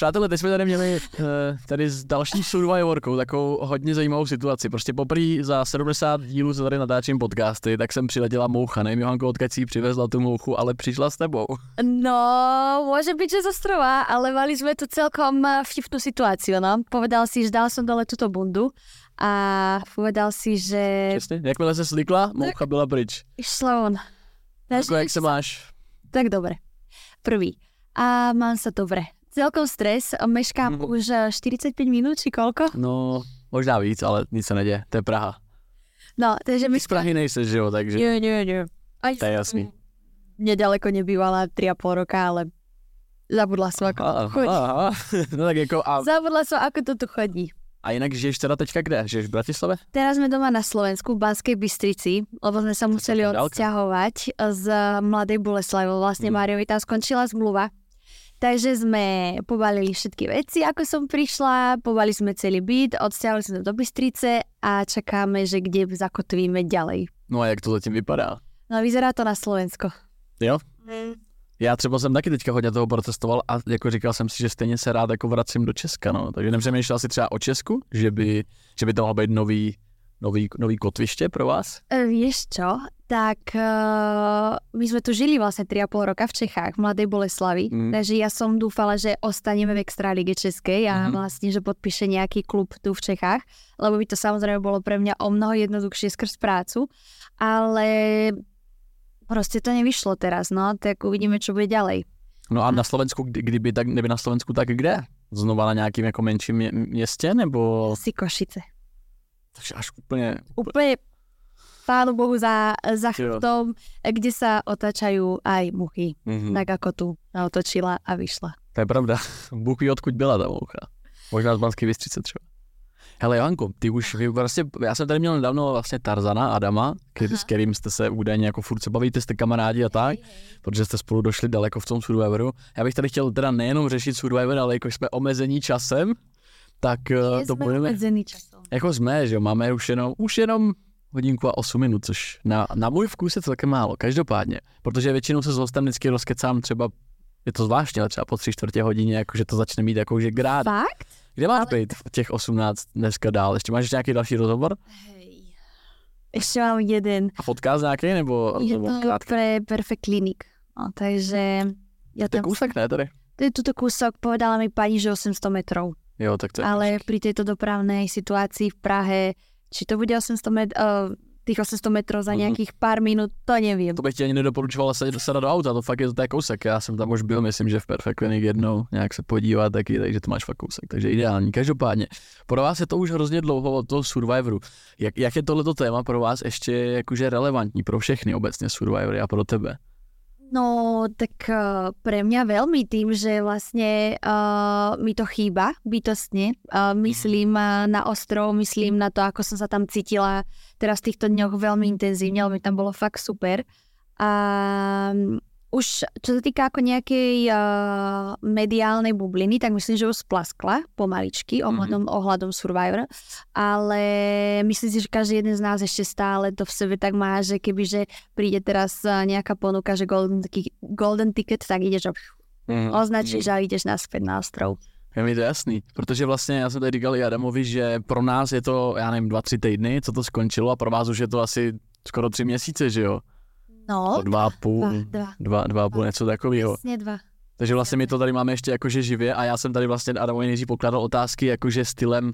Přátelé, teď jsme tady měli uh, tady s další survivorkou takovou hodně zajímavou situaci. Prostě poprvé za 70 dílů, co tady natáčím podcasty, tak jsem přiletěla moucha. Nevím, Johanko, odkud si přivezla tu mouchu, ale přišla s tebou. No, môže byť, že z ostrova, ale mali sme tu celkom eh, vtipnú situáciu, no. Povedal si, že dal som dole túto bundu a povedal si, že Přesně. Jakmile se slikla, moucha byla pryč. išla on. Jako, jak se máš? Tak dobre. Prvý. A mám sa dobre. Celkom stres, meškám Mhm. už eh, 45 minút, či koľko? No, možná víc, ale nic se neděje. To je Praha. No, takže my... z Prahy nejseš, že jo, takže nie, nie. Aj to je jasný. Nedaleko nebývala 3,5 roka, ale zabudla som, ako Aha, to chodí. aha. No tak jako a, Zabudla som, ako to tu chodí. a jinak žiješ teda teďka kde? Žiješ v Bratislave? Teraz sme doma na Slovensku, v Banskej Bystrici, lebo sme sa museli odsťahovať z Mladej Boleslavy. lebo Vlastne Mhm. Máriovi tam skončila zmluva. Takže sme pobalili všetky veci, ako som prišla, pobalili sme celý byt, odsťahovali sme do Bystrice a čakáme, že kde zakotvíme ďalej. No a jak to zatím vypadá? No vyzerá to na Slovensko. Jo? Já třeba jsem taky teďka hodně toho protestoval a jako říkal jsem si, že stejně se rád jako vracím do Česka, no. Takže nepřemýšlel si třeba o Česku, že by, že by to mohlo být nový, nový, nový kotviště pro vás? E, Vieš čo, tak uh, my sme tu žili vlastne 3,5 roka v Čechách, v Mladej Boleslavi, Mm. mm. takže ja som dúfala, že ostaneme v Extralíge Českej a Mhm. vlastne, že podpíše nejaký klub tu v Čechách, lebo by to samozrejme bolo pre mňa o mnoho jednoduchšie skrz prácu, ale proste to nevyšlo teraz, no, tak uvidíme, čo bude ďalej. No a na Slovensku, kdy, kdyby, tak, kdyby na Slovensku, tak kde? Znova na nějakým jako menším mě, městě, nebo Si Košice. takže až úplně... Úplne pánu Bohu za, za chrbtom, kde sa otačajú aj muchy, Mhm. tak ako tu otočila a vyšla. To je pravda. Bůh ví, odkud byla ta moucha. Možná z Banské Bystřice třeba. Hele Johanko, ty už vy vlastně, já jsem tady měl nedávno vlastně Tarzana Adama, který, s kterým jste se údajně jako furt se bavíte, jste kamarádi a tak, protože jste spolu došli daleko v tom Survivoru. Já bych tady chtěl teda nejenom řešit Survivor, ale jako jsme omezení časem, tak eh, Nie to budeme, obmedzení časom. jako jsme, že jo, máme už jenom, už jenom hodinku a 8 minut, což na, na můj vkus je to také málo, každopádně, protože většinou se s hostem vždycky rozkecám třeba je to zvláštní, ale třeba po tři čtvrtě hodině, jakože to začne mít jako, že grát. Fakt? Kde máš být v těch 18 dneska dál? Ještě máš ještě nějaký další rozhovor? Hej. Ešte mám jeden. A podcast nějaký, nebo? Je nebo to pre Perfect Clinic. No, takže ja to je tam... kousek, ne tady? To je tuto kúsok, povedala mi pani, že 800 metrov. Jo, tak to je. Ale pri tejto dopravnej situácii v Prahe, či to bude 800 metrov, uh, tých 800 metrov za Mhm. nejakých pár minút, to neviem. To bych ti ani nedoporučoval se dostat do auta, to fakt je to kousek. Já jsem tam už byl, myslím, že v Perfect Clinic jednou, nějak se podívat taky, takže to máš fakt kousek, takže ideální. Každopádně, pro vás je to už hrozně dlouho od toho Survivoru. Jak, jak je tohleto téma pro vás ještě jakože relevantní pro všechny obecně Survivory a pro tebe? No, tak uh, pre mňa veľmi tým, že vlastne uh, mi to chýba bytostne. Uh, myslím uh, na ostrov, myslím na to, ako som sa tam cítila teraz v týchto dňoch veľmi intenzívne, lebo mi tam bolo fakt super. A um, už čo sa týka ako nejakej uh, mediálnej bubliny, tak myslím, že už splaskla pomaličky ohľadom, ohľadom Survivor, ale myslím si, že každý jeden z nás ešte stále to v sebe tak má, že kebyže príde teraz uh, nejaká ponuka, že golden, ticket- golden ticket, tak ideš a Mm. označíš a ideš naspäť na ostrov. Je mi to jasný, protože vlastně já jsem tady říkal i Adamovi, že pro nás je to, já nevím, dva, tři týdny, co to skončilo a pro vás už je to asi skoro tři měsíce, že jo? No, O dva a půl, dva, dva, dva, dva a půl, něco takového. presne dva. Takže vlastně my to tady máme ještě jakože živě a já jsem tady vlastně Adamovi nejdřív pokládal otázky jakože stylem,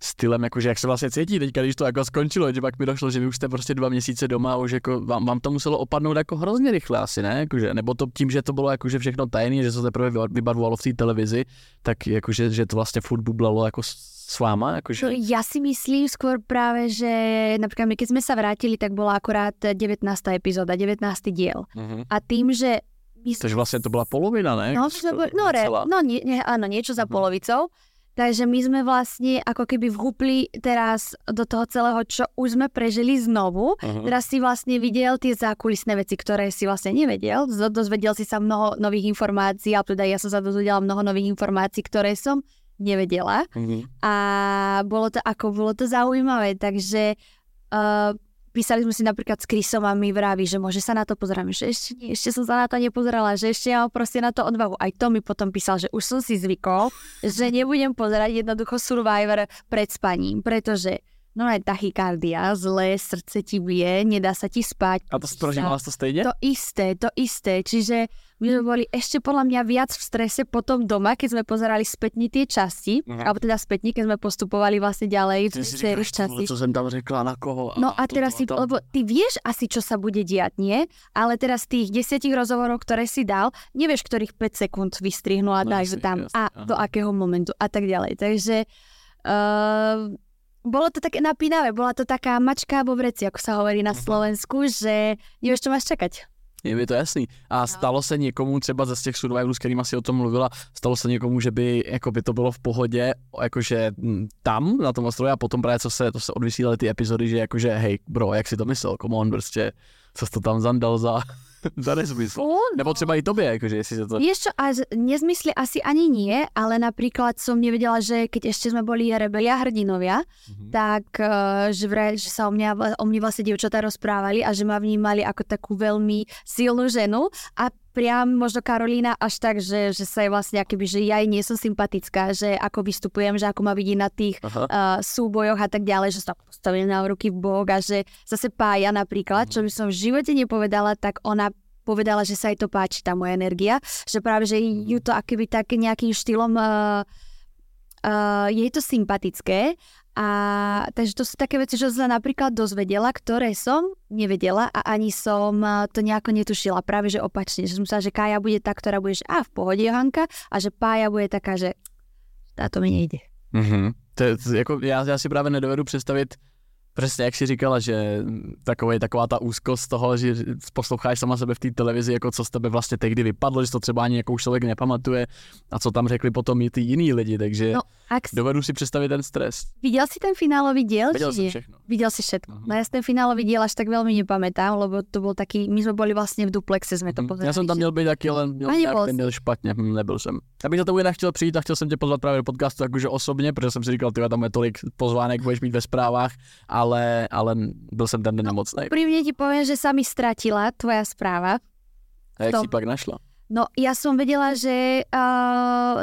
stylem jakože jak se vlastně cítí teďka, když to jako skončilo, že pak mi došlo, že vy už jste prostě dva měsíce doma a už jako vám, vám to muselo opadnout jako hrozně rychle asi, ne? Jakože, nebo to tím, že to bylo jakože všechno tajné, že se to teprve vy- vybarvovalo v té televizi, tak jakože, že to vlastně furt bublalo jako s, váma, jakože... ja si myslím skôr práve, že napríklad my keď sme sa vrátili, tak bola akorát 19. epizóda, 19. diel. Mhm. A tým, že my Takže vlastně to byla polovina, ne? No, to bolo- no, re, no nie, nie, áno, niečo za Mhm. polovicou. Takže my sme vlastne ako keby vhupli teraz do toho celého, čo už sme prežili znovu. Mhm. Teraz si vlastne videl tie zákulisné veci, ktoré si vlastne nevedel. Z- Dozvedel si sa mnoho nových informácií, a teda ja som sa dozvedela mnoho nových informácií, ktoré som nevedela. Mhm. A bolo to ako, bolo to zaujímavé, takže uh, písali sme si napríklad s Chrisom a my vraví, že môže sa na to pozerať, že ešte nie, ešte som sa na to nepozerala, že ešte mám proste na to odvahu. Aj to mi potom písal, že už som si zvykol, že nebudem pozerať jednoducho Survivor pred spaním, pretože no aj tachykardia, zlé srdce ti bije, nedá sa ti spať. A to prožívala to stejne? To isté, to isté. Čiže my sme boli ešte podľa mňa viac v strese potom doma, keď sme pozerali spätne tie časti, uh-huh. alebo teda spätne, keď sme postupovali vlastne ďalej v tej časti. Co som tam řekla, na koho. No a, a teraz si, lebo ty vieš asi, čo sa bude diať, nie? Ale teraz tých desiatich rozhovorov, ktoré si dal, nevieš, ktorých 5 sekúnd vystrihnú a no, dajú tam jasne, a aha. do akého momentu a tak ďalej. Takže uh, bolo to také napínavé, bola to taká mačka vo vreci, ako sa hovorí na mhm. Slovensku, že nevieš, čo máš čakať. Je mi to jasný. A no. stalo se někomu třeba ze těch survivalů, s kterými si o tom mluvila, stalo se někomu, že by, jako by to bylo v pohodě, jakože hm, tam na tom ostrově a potom právě co se, to se odvysílaly ty epizody, že jakože hej bro, jak si to myslel, come on, prostě, co jsi to tam zandal za za nezmysl. Uh, no. Nebo třeba i tobě, jakože jestli sa to... Vieš čo, a nezmysly asi ani nie, ale napríklad som nevedela, že keď ešte sme boli rebelia hrdinovia, mm-hmm. tak uh, že, vraj, že sa o, mňa, o mne vlastne dievčatá rozprávali a že ma vnímali ako takú veľmi silnú ženu a priam možno Karolína až tak, že, že sa je vlastne akoby, že ja jej nie som sympatická, že ako vystupujem, že ako ma vidí na tých uh, súbojoch a tak ďalej, že sa postavím na ruky v bok a že zase pája napríklad, čo by som v živote nepovedala, tak ona povedala, že sa jej to páči, tá moja energia, že práve, že ju to akoby tak nejakým štýlom uh, uh, je to sympatické a takže to sú také veci, že sa napríklad dozvedela, ktoré som nevedela a ani som to nejako netušila. Práve, že opačne. Že som sa, že Kája bude tá, ktorá bude, že a v pohode Johanka a že Pája bude taká, že táto mi nejde. Mm-hmm. To, to, jako, já, já si právě nedovedu představit, Přesně, jak si říkala, že takový, taková ta úzkost toho, že posloucháš sama sebe v té televizi, jako co z tebe vlastně tehdy vypadlo, že to třeba ani jako už člověk nepamatuje a co tam řekli potom i ty jiný lidi, takže no, ak dovedu si představit ten stres. Viděl si ten finálový diel? Viděl jsem všechno. Viděl si všetko. Uh-huh. No já ten finálový diel až tak velmi nepamätám, lebo to byl taký, my jsme byli vlastně v duplexe, jsme to pozerali. Já jsem tam měl být taky, ale měl, měl špatně, hm, nebyl jsem. Já bych za to jinak chtěl přijít a chtěl jsem tě pozvat právě do podcastu jakože osobně, protože jsem si říkal, ty tam je tolik pozvánek, budeš mít ve zprávách, ale, ale byl jsem ten den nemocný. Úprimne ti poviem, že sa mi stratila tvoja správa. A jak si pak našla? No, ja som vedela, že... Uh,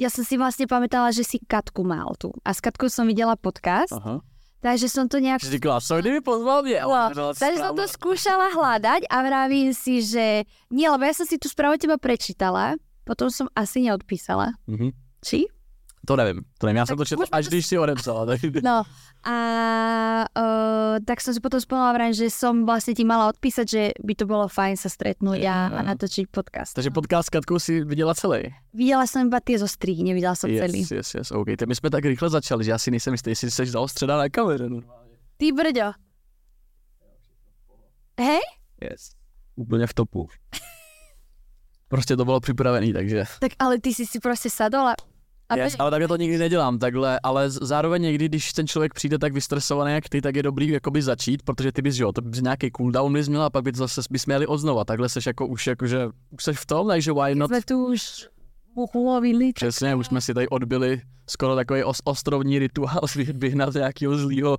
ja som si vlastne pamätala, že si Katku mal tu. A s Katkou som videla podcast. Aha. Takže som to nejak... Si říkala, co kdyby pozval mě? No, takže som to skúšala hľadať a vravím si, že... Nie, lebo ja som si tú správu teba prečítala, potom som asi neodpísala. Mm-hmm. Či? To nevím, to nevím, já jsem to četl, až když si odepsala. Tak... No a uh, tak som si potom spomínala vrajím, že som vlastne ti mala odpísať, že by to bolo fajn sa stretnúť a, a natočiť podcast. Takže no. podcast s Katkou si viděla celý? Viděla jsem iba tie zo strihy, neviděla jsem yes, celý. Yes, yes, OK. Tak my jsme tak rychle začali, že já si nejsem jistý, jestli jsi zaostřená na kameře normálně. Ty brďo. Hej? Yes. Úplně v topu. prostě to bylo připravený, takže... Tak ale ty si si prostě sadol a Yes, ale takhle to nikdy nedělám takhle, ale zároveň někdy, když ten člověk přijde tak vystresovaný jak ty, tak je dobrý jakoby začít, protože ty bys, jo, to bys nějaký cooldown bys měla a pak by zase bys měli odznova, takhle seš jako už jakože, už seš v tom, takže why not? Jsme tu už uchlovili. Přesně, už jsme si tady odbili skoro takový os- ostrovní rituál vyhnat nějakého zlýho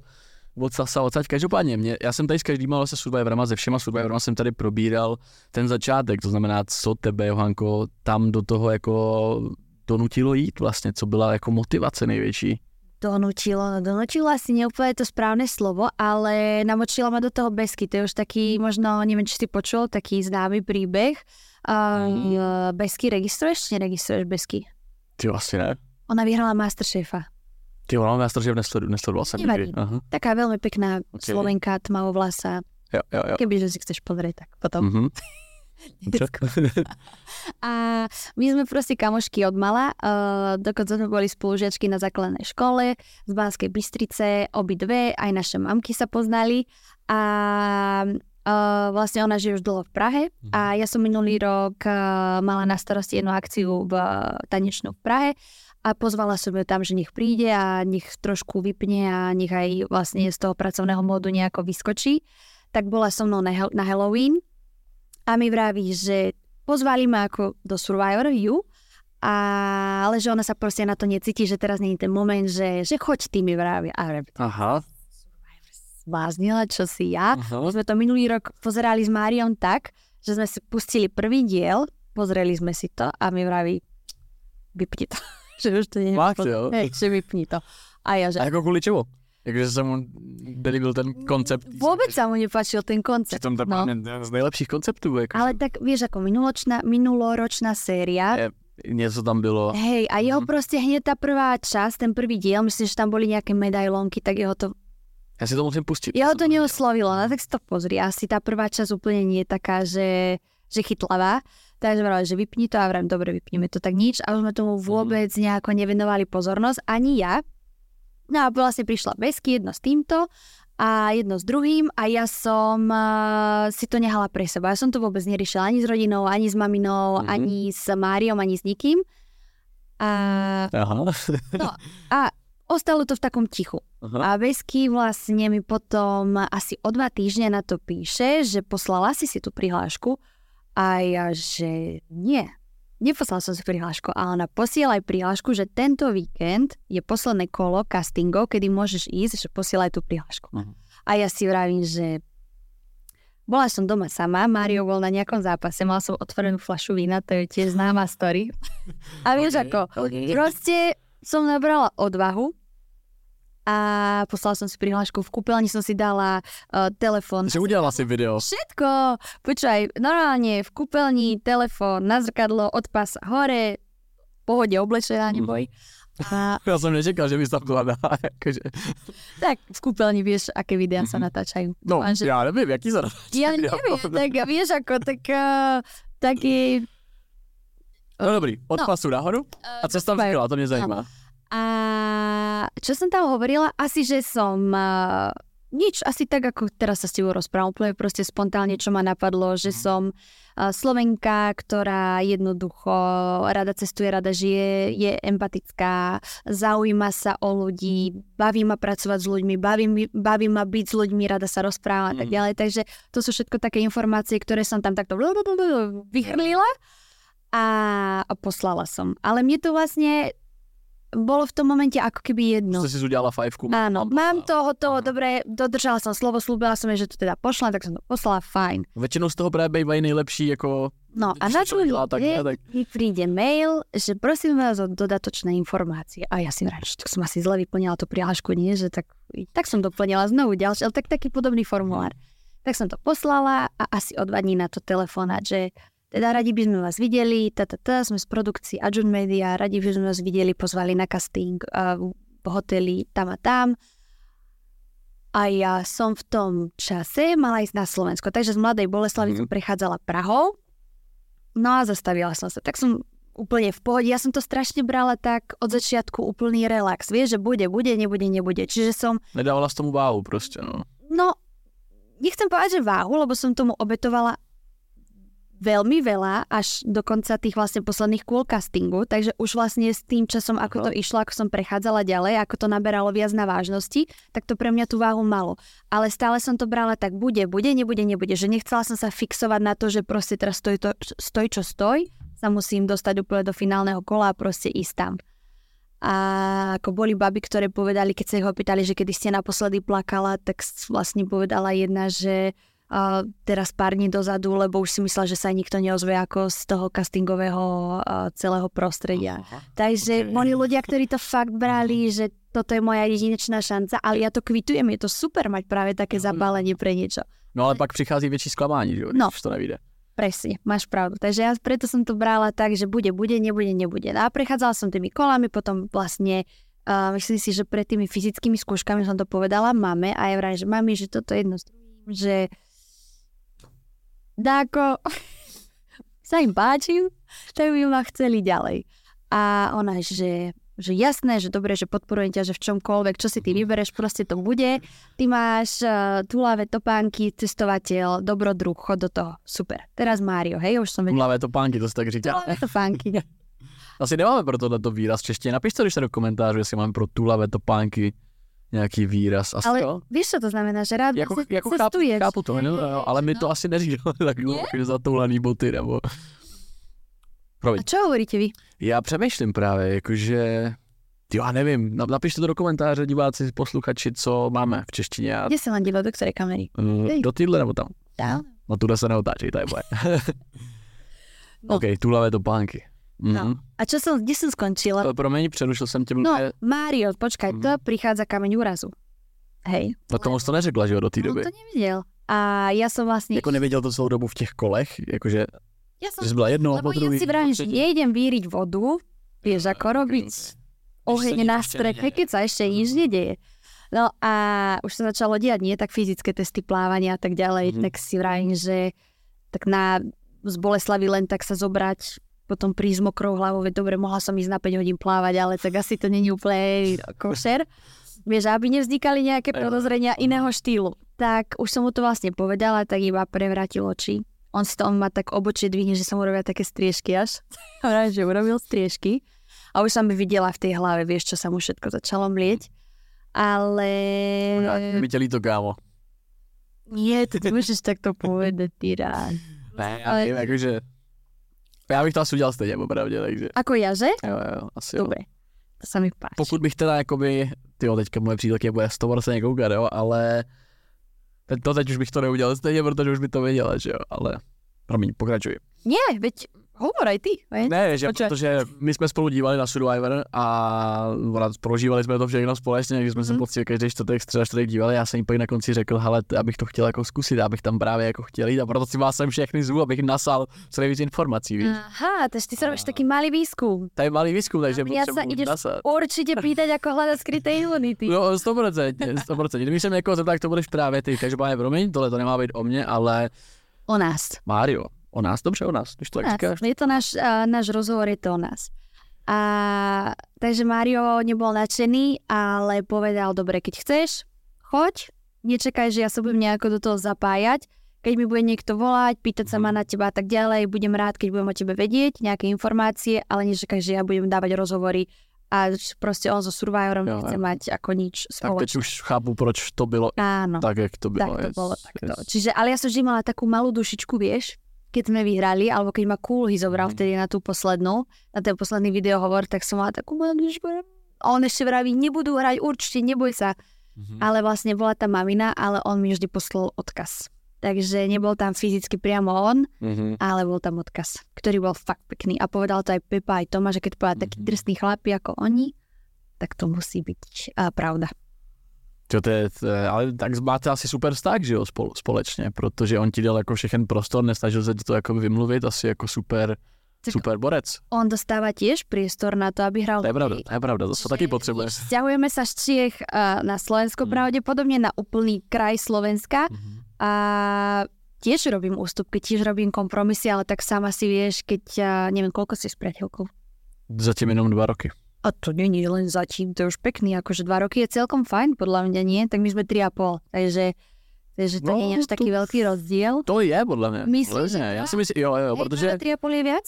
od sasa odsaď. Každopádně, mě, já jsem tady s každým se Survivorama, se všema Survivorama jsem tady probíral ten začátek, to znamená, co tebe, Johanko, tam do toho jako donutilo jít vlastně? Co byla jako motivace největší? Donutilo, donutilo asi neúplne to správne slovo, ale namočila ma do toho Besky. To je už taký, možno, neviem, či si počul, taký známy príbeh. Uh, mm. Besky registruješ, neregistruješ Besky? Ty asi ne. Ona vyhrala Masterchefa. Ty ona Masterchef nesledu, nesledoval jsem nikdy. Taká veľmi pekná okay. slovenka, tmavovlasa. Jo, jo, jo. Kebyže si chceš pozrieť, tak potom. Mm-hmm. a my sme proste kamošky od mala, uh, dokonca sme boli spolužiačky na základnej škole z Banskej Bystrice, obidve, aj naše mamky sa poznali. A uh, vlastne ona žije už dlho v Prahe. A mhm. ja som minulý rok uh, mala na starosti jednu akciu v uh, tanečnú v Prahe a pozvala som ju tam, že nech príde a nech trošku vypne a nech aj vlastne z toho pracovného módu nejako vyskočí. Tak bola so mnou na, na Halloween a mi vraví, že pozvali ma ako do Survivor ju, a, ale že ona sa proste na to necíti, že teraz je ten moment, že, že choď ty mi vraví. A Aha. zbláznila, čo si ja. My Aha. sme to minulý rok pozerali s Máriom tak, že sme si pustili prvý diel, pozreli sme si to a mi vraví, vypni to. že už to nie je Fakt, jo? Hej, že vypni to. A ja, že A jako kvůli čemu? Jakože se mu nelíbil ten koncept. vôbec sa mu nepáčil ten koncept. Přitom to no. je jeden z nejlepších konceptů. Jako, Ale tak vieš, ako minuloročná, minuloročná séria, Je, něco tam bylo. hej, a jeho Mhm. proste hneď tá prvá časť, ten prvý diel, myslím, že tam boli nejaké medailonky, tak jeho to, Já si to musím pustit. jeho to neoslovilo, no tak si to pozri. Asi tá prvá časť úplne nie je taká, že, že chytlavá. Takže vrali, že vypni to a vrajím, dobre, vypneme to tak nič. A už sme tomu vôbec nejako nevenovali pozornosť, ani ja. No a vlastne prišla Besky, jedno s týmto a jedno s druhým a ja som uh, si to nehala pre seba. Ja som to vôbec neriešila ani s rodinou, ani s maminou, Mhm. ani s Máriom, ani s nikým. A, Aha. no, a ostalo to v takom tichu. Aha. A Vesky vlastne mi potom asi o dva týždne na to píše, že poslala si si tú prihlášku a ja, že nie. Neposlala som si prihlášku a ona posiela aj prihlášku, že tento víkend je posledné kolo castingov, kedy môžeš ísť, že posielaj tú prihlášku. Mhm. A ja si vravím, že bola som doma sama, Mario bol na nejakom zápase, mal som otvorenú flašu vína, to je tiež známa story. A vieš Ok, ako, ok. Proste som nabrala odvahu a poslala som si prihlášku v kúpeľni, som si dala uh, telefón. Že udělala si video. Všetko! Počúvaj, normálne v kúpeľni, telefón, na zrkadlo, od pasa hore, v pohode oblečená, neboj. A Já jsem nečekal, že bys tam byla dá, jakože. tak v kúpeľni vieš, aké videá sa natáčajú. No, A že- já nevím, jaký za Ja neviem, tak vieš ako, tak uh, taký... No dobrý, od No. pasu nahoru. A co jsi tam říkala, to mě zajímá. A čo som tam hovorila? Asi, že som... Uh, nič, asi tak, ako teraz sa s tebou rozprávam, úplne proste spontánne, čo ma napadlo, že som uh, Slovenka, ktorá jednoducho rada cestuje, rada žije, je empatická, zaujíma sa o ľudí, baví ma pracovať s ľuďmi, baví, mi- baví ma byť s ľuďmi, rada sa rozpráva a tak Mhm. ďalej. Takže to sú všetko také informácie, ktoré som tam takto vychrlila a, a poslala som. Ale mne to vlastne bolo v tom momente ako keby jedno. Jsi si udělala fajfku. Áno, mám to hotovo, dobre, dodržala som slovo, slúbila som že to teda pošlem, tak som to poslala, fajn. Většinou z toho právě bývají nejlepší, jako... No a na to tak, ne, tak- mi príde mail, že prosím vás o dodatočné informácie. A ja si vrajím, že tak som asi zle vyplnila tú prihlášku, nie? Že tak, tak som doplnila znovu ďalšie, ale tak taký podobný formulár. Tak som to poslala a asi o dva dní na to telefonát, že teda radi by sme vás videli, ta, ta, ta, sme z produkcií Adjun Media, radi by sme vás videli, pozvali na casting uh, v hoteli tam a tam. A ja som v tom čase mala ísť na Slovensko, takže z Mladej Boleslavy som prechádzala Prahou, no a zastavila som sa. Tak som úplne v pohode, ja som to strašne brala tak od začiatku úplný relax, vieš, že bude, bude, nebude, nebude. Čiže som Nedávala s tomu váhu prostě, no. No, nechcem povedať, že váhu, lebo som tomu obetovala veľmi veľa, až do konca tých vlastne posledných kôl castingu, takže už vlastne s tým časom, ako to išlo, ako som prechádzala ďalej, ako to naberalo viac na vážnosti, tak to pre mňa tú váhu malo. Ale stále som to brala tak, bude, bude, nebude, nebude, že nechcela som sa fixovať na to, že proste teraz stoj, to, stoj čo stoj, sa musím dostať úplne do finálneho kola a proste ísť tam. A ako boli baby, ktoré povedali, keď sa ich opýtali, že kedy ste naposledy plakala, tak vlastne povedala jedna, že uh, teraz pár dní dozadu, lebo už si myslela, že sa aj nikto neozve ako z toho castingového uh, celého prostredia. Takže ok. boli ľudia, ktorí to fakt brali, že toto je moja jedinečná šanca, ale ja to kvitujem, je to super mať práve také Jo, jo. zapálenie pre niečo. No ale pak přichází větší zklamání, že jo, No. to nevíde. Presne, máš pravdu. Takže ja preto som to brala tak, že bude, bude, nebude, nebude. No a prechádzala som tými kolami, potom vlastne uh, myslím si, že pred tými fyzickými skúškami som to povedala mame a ja vrajím, že mami, že toto je jedno s druhým, že dáko sa im páčim, tak by ma chceli ďalej. A ona, že že jasné, že dobre, že podporujem ťa, že v čomkoľvek, čo si ty vybereš, proste to bude. Ty máš uh, tulavé topánky, cestovateľ, dobrodruh, chod do toho. Super. Teraz Mário, hej, už som vedela. Mlavé topánky, to se tak říká. Tulavé topánky. Asi nemáme pro tohle výraz v češtině. Napište, když se do komentářů, jestli máme pro tulavé topánky nějaký výraz. Asi Ale jo. vieš, čo to znamená, že rád Jako, jako chápu, cestuješ. chápu to, no, ale my to asi neříkáme takhle jako zatoulaný boty, nebo... A čo hovoríte vy? Já přemýšlím právě, jakože... Jo, já nevím, na- napište to do komentáře, diváci, posluchači, co máme v češtině. A, Kde sa len díva, do ktorej kamery? uh, do týdle nebo tam? Tam. No tuhle se neotáčí, to je. No. OK, tulavé topánky. No. Mhm. A čo som, kde som skončila? No. Promiň, přerušil jsem tě. No, No, Mário, počkaj, Mhm. to prichádza kameň úrazu. Hej. no tomu to neřekla, že jo, do té On doby. to nevidel. A ja som vlastne... Jako nevěděl to celou dobu v těch kolech, jakože, ja som, že jsi byla jednou, lebo po druhý. si po že nejdem víriť vodu, vieš, ako robiť oheň na streche, keď sa ešte nič nedeje. No a už sa začalo diať, nie tak fyzické testy plávania a tak ďalej, Mhm. tak si vravím, že tak na z Boleslavy len tak sa zobrať potom prísť s mokrou hlavou, veď dobre, mohla som ísť na 5 hodín plávať, ale tak asi to není úplne košer. Vieš, aby nevznikali nejaké Jo. podozrenia iného štýlu. Tak už som mu to vlastne povedala, tak iba prevrátil oči. On si to, on má tak obočie dvihne, že sa mu robia také striežky až. Že urobil striežky. A už som videla v tej hlave, vieš, čo sa mu všetko začalo mlieť. Ale... Mi tě líto, kámo. Nie, ty nemôžeš takto povedať, ty rád. Ne, já Ale- vím, jakože... Já bych to asi udělal stejně, popravdě, takže... Ako ja, že? Jo, jo, asi jo. Dobre. To sa mi páči. Pokud bych teda jakoby, ty jo, teďka moje přítelkyně bude 100% koukat, jo, ale te- to teď už bych to neudělal stejně, protože už by to věděla, že jo, ale promiň, pokračuj. Nie, veď hovor aj ty. Ne, že, protože my jsme spolu dívali na Survivor a prožívali jsme to všechno společně, takže jsme se Mhm. poctivě každý čtvrtek, středa čtvrtek dívali. Já jsem jí pak na konci řekl, hele, abych to chtěl jako zkusit, abych tam právě jako chtěl jít a proto si vás sem všechny zvu, abych nasal co nejvíc informací, víš. Aha, takže ty robíš taký malý výskum. To je malý výzkum, takže sa potřebuji ideš nasat. určite pýtať, ako hľadať skryté imunity. No, 100%, 100%. Kdyby jsem někoho zeptal, tak to budeš právě ty. Každopádně, promiň, tohle to nemá být o mně, ale O nás. Mario, o nás, dobře o nás, když to O tak nás. říkáš. Je to náš, uh, náš rozhovor, je to o nás. A takže Mario nebol nadšený, ale povedal, dobre, keď chceš, choď, nečakaj, že ja sa budem nejako do toho zapájať. Keď mi bude niekto volať, pýtať sa ma na teba a tak ďalej, budem rád, keď budem o tebe vedieť, nejaké informácie, ale nečakaj, že ja budem dávať rozhovory a že proste on so Survivorom Jo, nechce mať ako nič Tak teď spoločné. už chápu, proč to bylo Áno. tak, jak to bylo. Tak to yes, bolo takto. yes. Čiže, ale ja som vždy mala takú malú dušičku, vieš, keď sme vyhrali, alebo keď ma Coolhy zobral Mhm. vtedy na tú poslednú, na ten posledný videohovor, tak som mala takú dušičku. A on ešte vraví, nebudú hrať, určite, neboj sa. Mhm. Ale vlastne bola tam mamina, ale on mi vždy poslal odkaz. Takže nebol tam fyzicky priamo on, Mhm. ale bol tam odkaz, ktorý bol fakt pekný. A povedal to aj Pepa, aj Tomáš, že keď povedal takí Mhm. drsní chlapi ako oni, tak to musí byť a, pravda. To je, je, ale tak máte asi super vztah, že jo, spolu, společně, protože on ti dal jako všechen prostor, nesnažil se ti to jako vymluvit, asi jako super, Tak- super borec. On dostáva tiež priestor na to, aby hral To je pravda, to je pravda, to se taky potřebuje. Sťahujeme sa z Čiech uh, na Slovensko Mhm. pravdepodobne, na úplný kraj Slovenska Mhm. a tiež robím ústupky, tiež robím kompromisy, ale tak sama si vieš, keď, uh, neviem, koľko si s priateľkou. Zatím jenom dva roky. A to není len zatím, to je už pekný, akože dva roky je celkom fajn, podľa mňa nie, tak my sme tri a pol, takže, takže to No, je až to- taký veľký rozdiel. To je podle mě. Myslíš, že dva? si myslím, jo, jo, protože... a tri a pol je viac?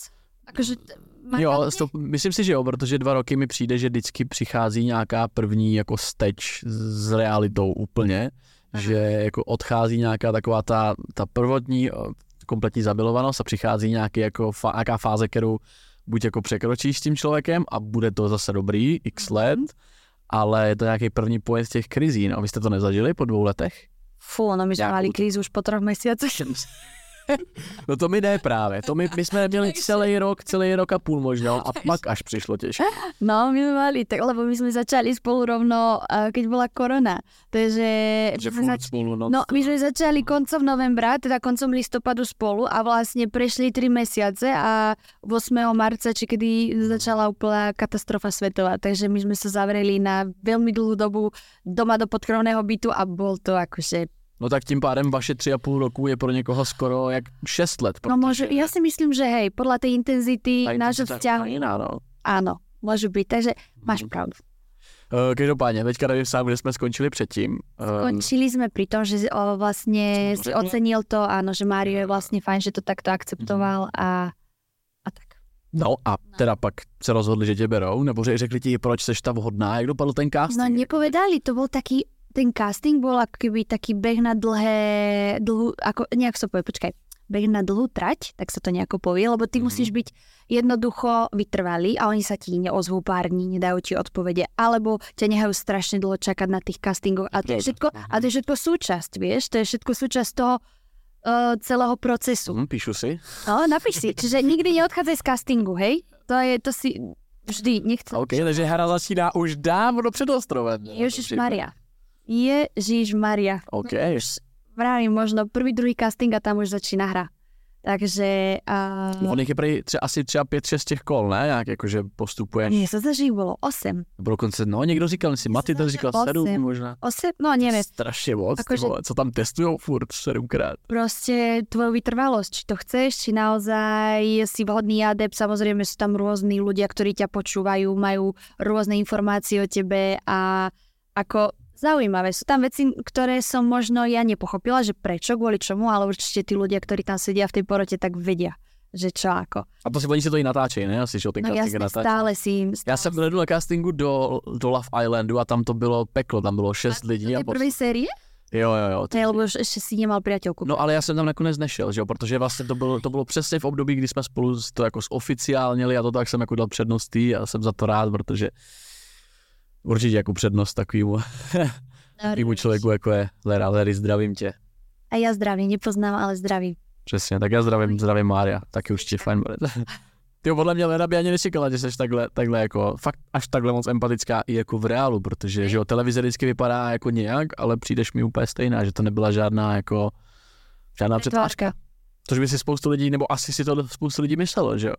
Akože, Jo, stop, myslím si, že jo, protože dva roky mi přijde, že vždycky přichází nějaká první jako steč s realitou úplně, Aha. že jako odchází nějaká taková ta, ta prvotní kompletní zabilovanost a přichází nějaký jako fa, nějaká fáze, kterou buď jako překročíš s tím člověkem a bude to zase dobrý x Mhm. let, ale je to nějaký první pojezd těch krizí, no, vy jste to nezažili po dvou letech? Fú, no my sme Jakú- mali krízu už po troch mesiacoch. No to mi ne právě, to my, my jsme měli celý rok, celý rok a půl možná a pak až přišlo těžké. No, my sme mali, tak, lebo my sme začali spolu rovno, uh, keď bola korona. Takže... Že my furt spolu, no, No, my sme začali koncom novembra, teda koncom listopadu spolu a vlastne prešli 3 mesiace a 8. marca, či kedy začala úplná katastrofa svetová. Takže my sme sa zavreli na veľmi dlhú dobu doma do podkrovného bytu a bol to akože... No tak tím pádem vaše tři a půl roku je pro někoho skoro jak šest let. No môže, ja si myslím, že hej, podľa tej intenzity nášho vzťahu, jiná, no. áno, môže byť. Takže máš pravdu. Uh, každopádně, teďka nevím sám, kde jsme skončili předtím. Uh, Končili sme pri tom, že o, vlastne si ocenil to, áno, že Mário je vlastne fajn, že to takto akceptoval a, a tak. no a teda pak se rozhodli, že tě berou, nebo že řekli ti, proč seš ta vhodná, jak dopadl ten casting? No nepovedali, to bol taký, ten casting bol ako keby taký beh na dlhé, dlhú, ako, nejak sa povie, počkaj. beh na dlhú trať, tak sa to nejako povie, lebo ty Mhm. musíš byť jednoducho vytrvalý a oni sa ti neozvú pár dní, nedajú ti odpovede, alebo ťa nehajú strašne dlho čakať na tých castingoch a to je všetko, a to je všetko súčasť, vieš, to je všetko súčasť toho uh, celého procesu. Hm, píšu si. No, napíš si, čiže nikdy neodchádzaj z castingu, hej? To je, to si vždy, nechce. OK, takže hra začíná už dávno před ostrovem. Ježiš Maria. Ježiš Maria. OK. Vravím, možno prvý, druhý casting a tam už začíná hra. Takže uh, On jich je prej tře, asi třeba pět, šest těch kol, ne? Jak jakože postupuješ. mne sa zdá, že bolo 8. Nebo dokonce, no někdo říkal, si Maty to říkal Osm. sedm možná. 8? No neviem. Strašně moc, ty vole, co tam testujou furt sedmkrát. Proste tvoju vytrvalosť, či to chceš, či naozaj si vhodný adept. Samozrejme sú tam rôzni ľudia, ktorí ťa počúvajú, majú rôzne informácie o tebe a ako zaujímavé. Sú tam veci, ktoré som možno ja nepochopila, že prečo, kvôli čomu, ale určite tí ľudia, ktorí tam sedia v tej porote, tak vedia, že čo ako. A to si oni si to i natáčejí, ne? Asi, že ten No je jasne, natáčí. stále si im... Já jsem byl na castingu do, do Love Islandu a tam to bylo peklo, tam bylo šest lidí. A tej prvej série? Jo, jo, jo. Hej, lebo už ešte si nemal priateľku. No ale já jsem tam nakonec nešel, že jo, protože vlastně to bylo, to bylo přesně v období, kdy jsme spolu to jako zoficiálnili a to tak jsem jako dal přednost tý a jsem za to rád, protože určitě jako přednost takovýmu, takovýmu člověku, jako je Lera. Lery, zdravím tě. A ja zdravím, nepoznám, ale zdravím. Přesně, tak já zdravím, zdravím Mária, taky určitě fajn bude. Ty podle mě Lena by ani nečekala, že jsi takhle, takhle jako, fakt až takhle moc empatická i jako v reálu, protože, že jo, televize vždycky vypadá jako nějak, ale přijdeš mi úplně stejná, že to nebyla žádná jako, žádná přetvářka. Což by si spoustu lidí, nebo asi si to spoustu lidí myslelo, že jo.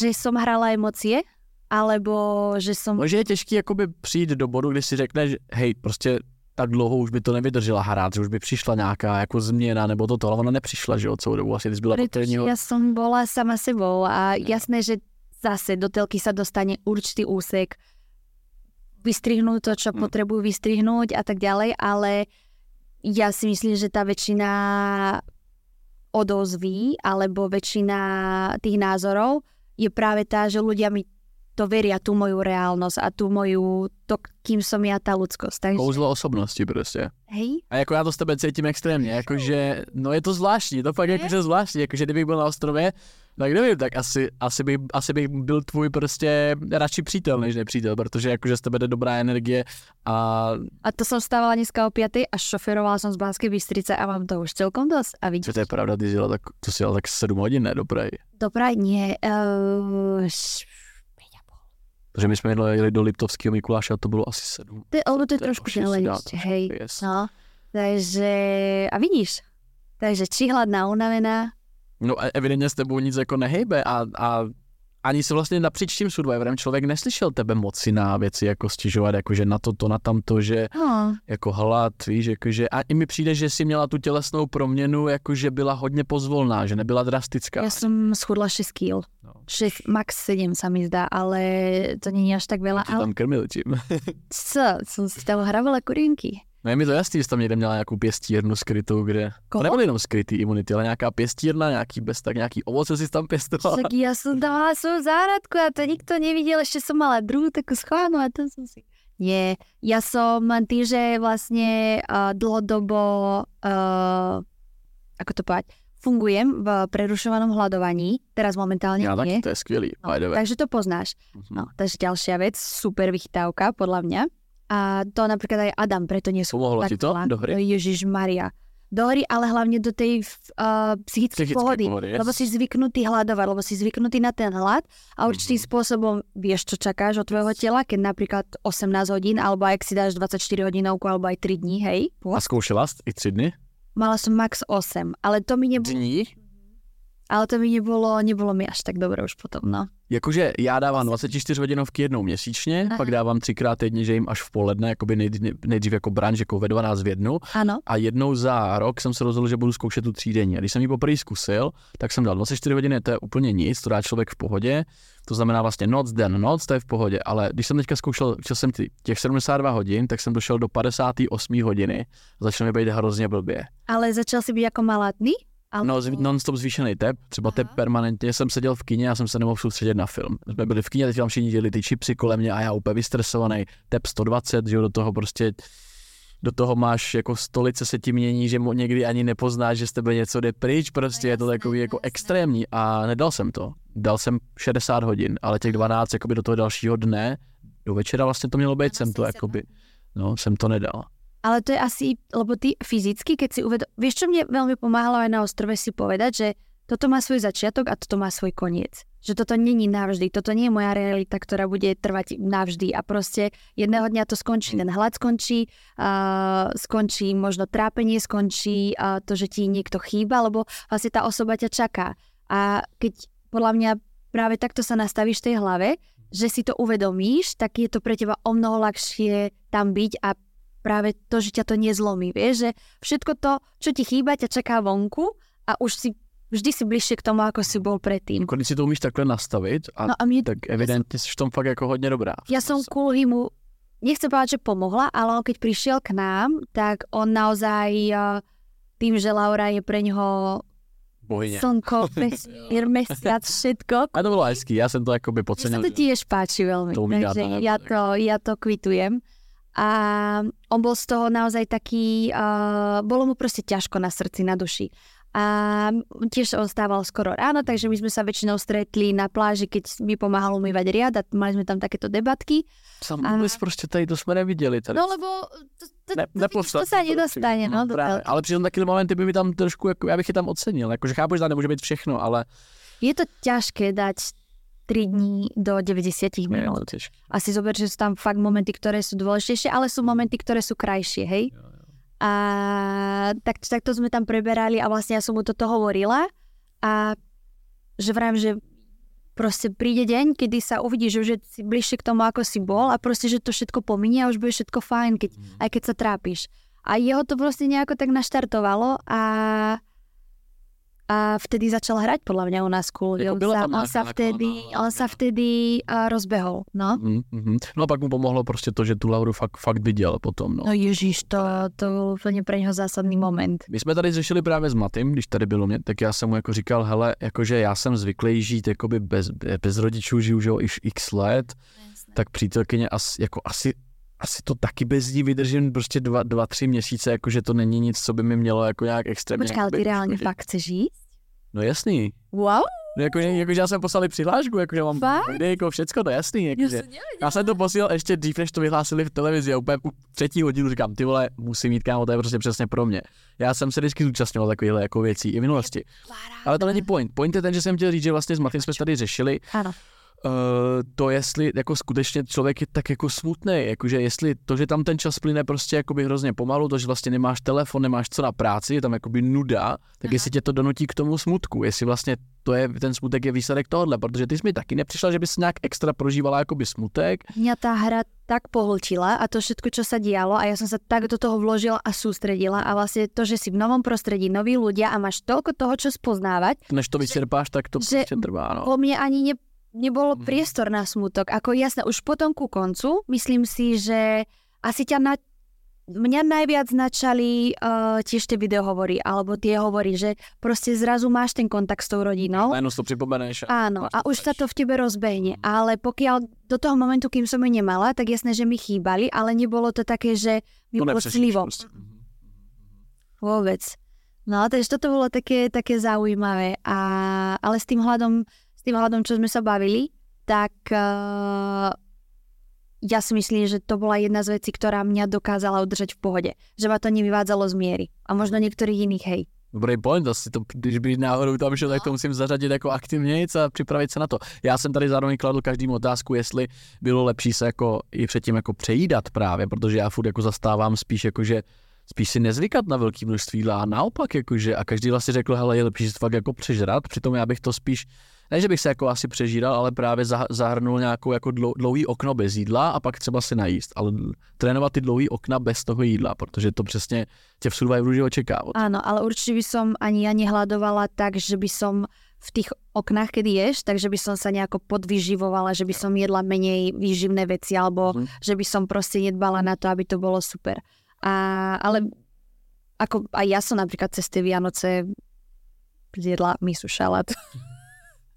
Že som hrala emócie, alebo že som... No, že je těžký jakoby přijít do bodu, kdy si řekneš, hej, prostě tak dlouho už by to nevydržela hrát, že už by přišla nějaká jako změna nebo toto, ale ona nepřišla, že jo, celou dobu, asi ty jsi byla posledního. ja som bola sama sebou a jasné, že zase do telky sa dostane určitý úsek, vystrihnú to, čo Mm. potrebujú vystrihnúť a tak ďalej, ale ja si myslím, že tá väčšina odozví alebo väčšina tých názorov je práve tá, že ľudia mi to veria, tú moju reálnosť a tú moju, to, kým som ja, tá ľudskosť. Takže, Kouzlo osobnosti prostě. hej, A jako já to s tebe cítím extrémně, jakože, no je to zvláštní, to fakt jakože zvláštní, jakože kdybych byl na ostrově, tak nevím, tak asi, asi, bych, asi bych byl tvůj prostě radši přítel než nepřítel, protože jakože z tebe jde dobrá energie a A to som stávala dneska o 5 a šoferovala som z Banskej Bystrice a mám to už celkom dosť. A co vidíš, to je pravda, ty jsi tak, to si jela tak 7 hodin, ne, do Prahy. do Prahy nie. Uh, š- Protože my jsme jeli jeli do Liptovského Mikuláše a to bylo asi 7. to, je- lebo to je trošku dá, ešte, hej. Yes. No, takže, a vidíš, takže či hladná, unavená, No a evidentně s tebou nic jako nehejbe a, a ani se vlastně napříč tím Survivorem člověk neslyšel tebe moci na věci jako stěžovat, jakože na to, to, na tamto, že no, jako hlad, víš, jakože a i mi přijde, že si měla tu tělesnou proměnu, jakože byla hodně pozvolná, že nebyla drastická. ja som schudla 6 kg. No. 6, max 7 sa mi zdá, ale to je až tak veľa. Ale tam krmil tím. co, som si tam hravala kurienky. No je mi to jasný, že tam někde měla nějakou pěstírnu skrytou, kde... To Koho? nebyly jenom skrytý imunity, ale nějaká pěstírna, nějaký bez tak nějaký ovoce si tam pěstovala. Tak ja som dávala svoju záhradku a to nikto nevidel, ešte som mala druhú takú schválnu a to som si... Nie, ja som tým, že vlastne uh, dlhodobo, uh, ako to povedať, fungujem v prerušovanom hľadovaní, teraz momentálne Já nie. to je skvělý, No, takže to poznáš. Mhm. No, takže ďalšia vec, super vychytávka podľa mňa. A to napríklad aj Adam, preto nie sú Pomohlo ti to do hry? Ježiš Maria. Do hry, ale hlavne do tej uh, psychickej Psychické pohody. pohody, yes. Lebo si zvyknutý hľadovať, lebo si zvyknutý na ten hlad a určitým Mhm. spôsobom vieš, čo čakáš od tvojho tela, keď napríklad 18 hodín, alebo ak si dáš 24 hodinovku, alebo aj 3 dní, hej. A zkoušela jsi i tři dny? Mala som max 8, ale to mi nebolo, Dní? Ale to mi nebolo, nebolo mi až tak dobre už potom, no. Jakože já dávám 24 hodinovky jednou měsíčně, Aha. pak dávám třikrát týdně, že jim až v poledne, jakoby nejdřív, nejdřív jako branž, jako ve 12 v jednu. Áno, A jednou za rok jsem se rozhodl, že budu zkoušet tu třídenní. A když jsem ji poprvé zkusil, tak jsem dal 24 hodiny, to je úplně nic, to dá člověk v pohodě. To znamená vlastně noc, den, noc, to je v pohodě. Ale když jsem teďka zkoušel, chtěl jsem ty, těch 72 hodin, tak jsem došel do 58 hodiny začal mi být hrozně blbě. ale začal si byť ako malátny? Ale... No, non-stop zvýšený tep, třeba tep Aha. permanentně, jsem seděl v kině a jsem se nemohl soustředit na film. Jsme byli v kině, teď tam všichni dělali ty čipsy kolem mě a já úplně vystresovaný, tep 120, že jo, do toho prostě do toho máš jako stolice se ti mění, že mo- někdy ani nepoznáš, že z tebe něco jde pryč, prostě No je to takový jako extrémní a nedal jsem to. Dal jsem 60 hodin, ale těch 12 jakoby do toho dalšího dne, do večera vlastně to mělo být, jsem to jakoby, no, jsem to nedal. Ale to je asi, lebo ty fyzicky, keď si uvedom... Vieš, čo mne veľmi pomáhalo aj na ostrove si povedať, že toto má svoj začiatok a toto má svoj koniec. Že toto není navždy, toto nie je moja realita, ktorá bude trvať navždy a proste jedného dňa to skončí, ten hlad skončí, uh, skončí možno trápenie, skončí uh, to, že ti niekto chýba, lebo vlastne tá osoba ťa čaká. A keď podľa mňa práve takto sa nastavíš v tej hlave, že si to uvedomíš, tak je to pre teba o mnoho ľahšie tam byť a práve to, že ťa to nezlomí, vieš, že všetko to, čo ti chýba, ťa čaká vonku a už si vždy si bližšie k tomu, ako si bol predtým. Když si to umíš takhle nastavit, a No a mne, tak evidentně jsi v tom fakt jako hodně dobrá. ja som Kulhimu, nechcem povedať, že pomohla, ale on keď prišiel k nám, tak on naozaj eh, tým, že Laura je pre ňoho Bohyně. slnko, vesmír, mesiac, všetko. A to bylo hezký, já jsem to jakoby Mne sa podcenil. to tiež páči veľmi, To takže ja tak. to, ja to kvitujem. A on bol z toho naozaj taký, uh, bolo mu proste ťažko na srdci, na duši. A tiež on stával skoro ráno, takže my sme sa väčšinou stretli na pláži, keď mi pomáhal umývať riad a mali sme tam takéto debatky. Sam A- vůbec prostě tady to jsme neviděli. Tady. No lebo to, to, ne, to, to, to sa nedostane, no, do právě. Ale přitom taky momenty by mi tam trošku, jako, já bych je tam ocenil. Jakože chápu, že tam nemůže být všechno, ale Je to ťažké dať 3 dní do 90 je minút. to těžké. Asi zober, že sú tam fakt momenty, ktoré sú dôležitejšie, ale sú momenty, ktoré sú krajšie, hej? Jo, jo. A tak, tak to sme tam preberali a vlastne ja som mu toto hovorila a že vrám, že proste príde deň, kedy sa uvidíš, že už je si bližšie k tomu, ako si bol a proste, že to všetko pominie a už bude všetko fajn, keď, aj keď sa trápiš. A jeho to proste nejako tak naštartovalo a a vtedy začal hrať podľa mňa u nás cool. Jako on, byla sa, tam on sa vtedy, on sa vtedy uh, rozbehol, no. Mhm, mhm. No a pak mu pomohlo prostě to, že tu Lauru fakt, fakt viděl potom. No. No ježíš, to, to byl úplně pre něho zásadný moment. My jsme tady řešili právě s Matým, když tady bylo mě, tak já jsem mu jako říkal, hele, jakože já jsem zvyklý žít jakoby bez, bez rodičů, žiju již x let, tak přítelkyně asi, jako asi, asi to taky bez ní vydržím prostě dva, dva, tři měsíce, jakože to není nic, co by mi mělo jako nějak extrémně. Počkej, ale ty jakoby reálně uškodit. fakt chceš jít? No jasný. Wow, No jako, jakože já jsem poslali přihlášku, jakože mám Fakt? videjko, všecko, to je jasný. Jakože. Já jsem to posílal ještě dřív, než to vyhlásili v televizi a úplně u třetí hodinu říkám, ty vole, musím mít kámo, to je prostě přesně pro mě. Já jsem se vždycky zúčastňoval takovýchhle jako věcí i v minulosti. Ale to není point. Point je ten, že jsem chtěl říct, že vlastně s Matým jsme tady řešili, Ano. Uh, to jestli jako skutečně člověk je tak jako smutný, jakože jestli to, že tam ten čas plyne prostě jakoby hrozně pomalu, to, že vlastně nemáš telefon, nemáš co na práci, je tam jakoby nuda, tak Aha. jestli tě to donutí k tomu smutku, jestli vlastně to je, ten smutek je výsledek tohohle, protože ty jsi mi taky nepřišla, že bys nějak extra prožívala jakoby smutek, Mňa tá hra tak pohltila a to všetko, čo sa dialo a ja som sa tak do toho vložila a sústredila a vlastne to, že si v novom prostredí, noví ľudia a máš toľko toho, čo spoznávať, než to vyčerpáš, tak to že prostě trvá, no. po mne ani ne, nebolo Mhm. priestor na smutok. Ako jasné, už potom ku koncu, myslím si, že asi ťa na... Mňa najviac načali uh, tiež tie videohovory, alebo tie hovory, že proste zrazu máš ten kontakt s tou rodinou. Si to připomeneš. a- Áno, a už sa to v tebe rozbehne. Ale pokiaľ do toho momentu, kým som ju nemala, tak jasné, že mi chýbali, ale nebolo to také, že mi To bolo clivo. prostě. Vôbec. No, takže toto bolo také, také zaujímavé. A, ale s tým hľadom, s tým hľadom, čo sme sa bavili, tak uh, ja si myslím, že to bola jedna z vecí, ktorá mňa dokázala udržať v pohode. Že ma to nevyvádzalo z miery. A možno niektorých iných, hej. Dobrý point, asi to, když by náhodou tam šel, tak to musím zařadit jako aktivnějc a připravit se na to. Já jsem tady zároveň kladl každému otázku, jestli bylo lepší se jako i předtím jako přejídat právě, protože já furt jako zastávám spíš jako, že spíš si nezvykat na velké množství jídla a naopak jakože a každý vlastně řekl, hele je lepší si to fakt jako přežrat, přitom já bych to spíš ne, že bych se jako asi přežíral, ale právě zah- zahrnul nějakou jako dlou, dlouhý okno bez jídla a pak třeba si najíst, ale trénovat ty dlouhý okna bez toho jídla, protože to přesně tě v survivoru že očekává. Áno, ale určite by som ani ja nehľadovala tak, že by som v tých oknách, kedy ješ, takže by som sa nejako podvyživovala, že by som jedla menej výživné veci, alebo Mhm. že by som proste nedbala na to, aby to bolo super. A, ale ako aj ja som napríklad cez tie Vianoce zjedla misu šalát.